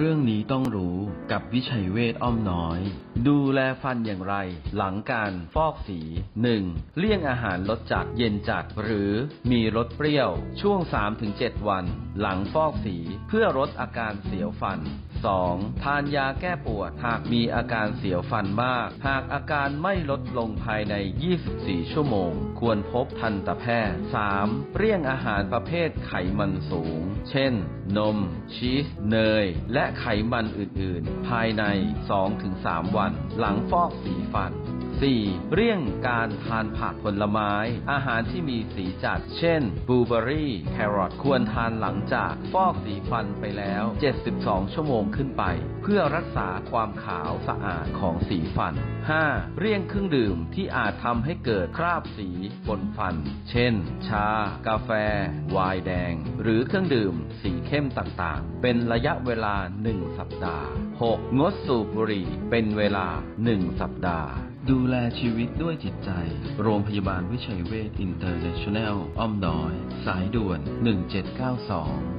เรื่องนี้ต้องรู้กับวิชัยเวทอ้อมน้อย ดูแลฟันอย่างไร หลังการฟอกสี 1. เลี่ยงอาหารรสจัดเย็นจัด หรือมีรสเปรี้ยว ช่วง 3-7 วัน หลังฟอกสีเพื่อลดอาการเสียวฟัน 2. ทานยาแก้ปวด หากมีอาการเสียวฟันมาก หากอาการไม่ลดลงภายใน 24 ชั่วโมง ควรพบทันตแพทย์ 3. เลี่ยงอาหารประเภทไขมันสูง เช่น นม ชีส เนย และไขมันอื่น ๆ ภายใน 2-3 วัน หลังฟอกสีฟัน 4. เลี่ยงการทานผักผลไม้ อาหารที่มีสีจัด เช่นบลูเบอรี่แครอทควรทานหลังจากฟอกสีฟันไปแล้ว 72 ชั่วโมงขึ้นไป เพื่อรักษาความขาวสะอาดของสีฟัน 5. เลี่ยงเครื่องดื่มที่อาจทำให้เกิดคราบสีบนฟัน เช่น ชา กาแฟ ไวน์แดง หรือเครื่องดื่มสีเข้มต่างๆ เป็นระยะเวลา 1 สัปดาห์ 6. งดสูบบุหรี่เป็นเวลา 1 สัปดาห์ ดูแลชีวิตด้วยจิตใจ โรงพยาบาลวิชัยเวชอินเตอร์เนชั่นแนลอ้อมน้อย สายด่วน 1792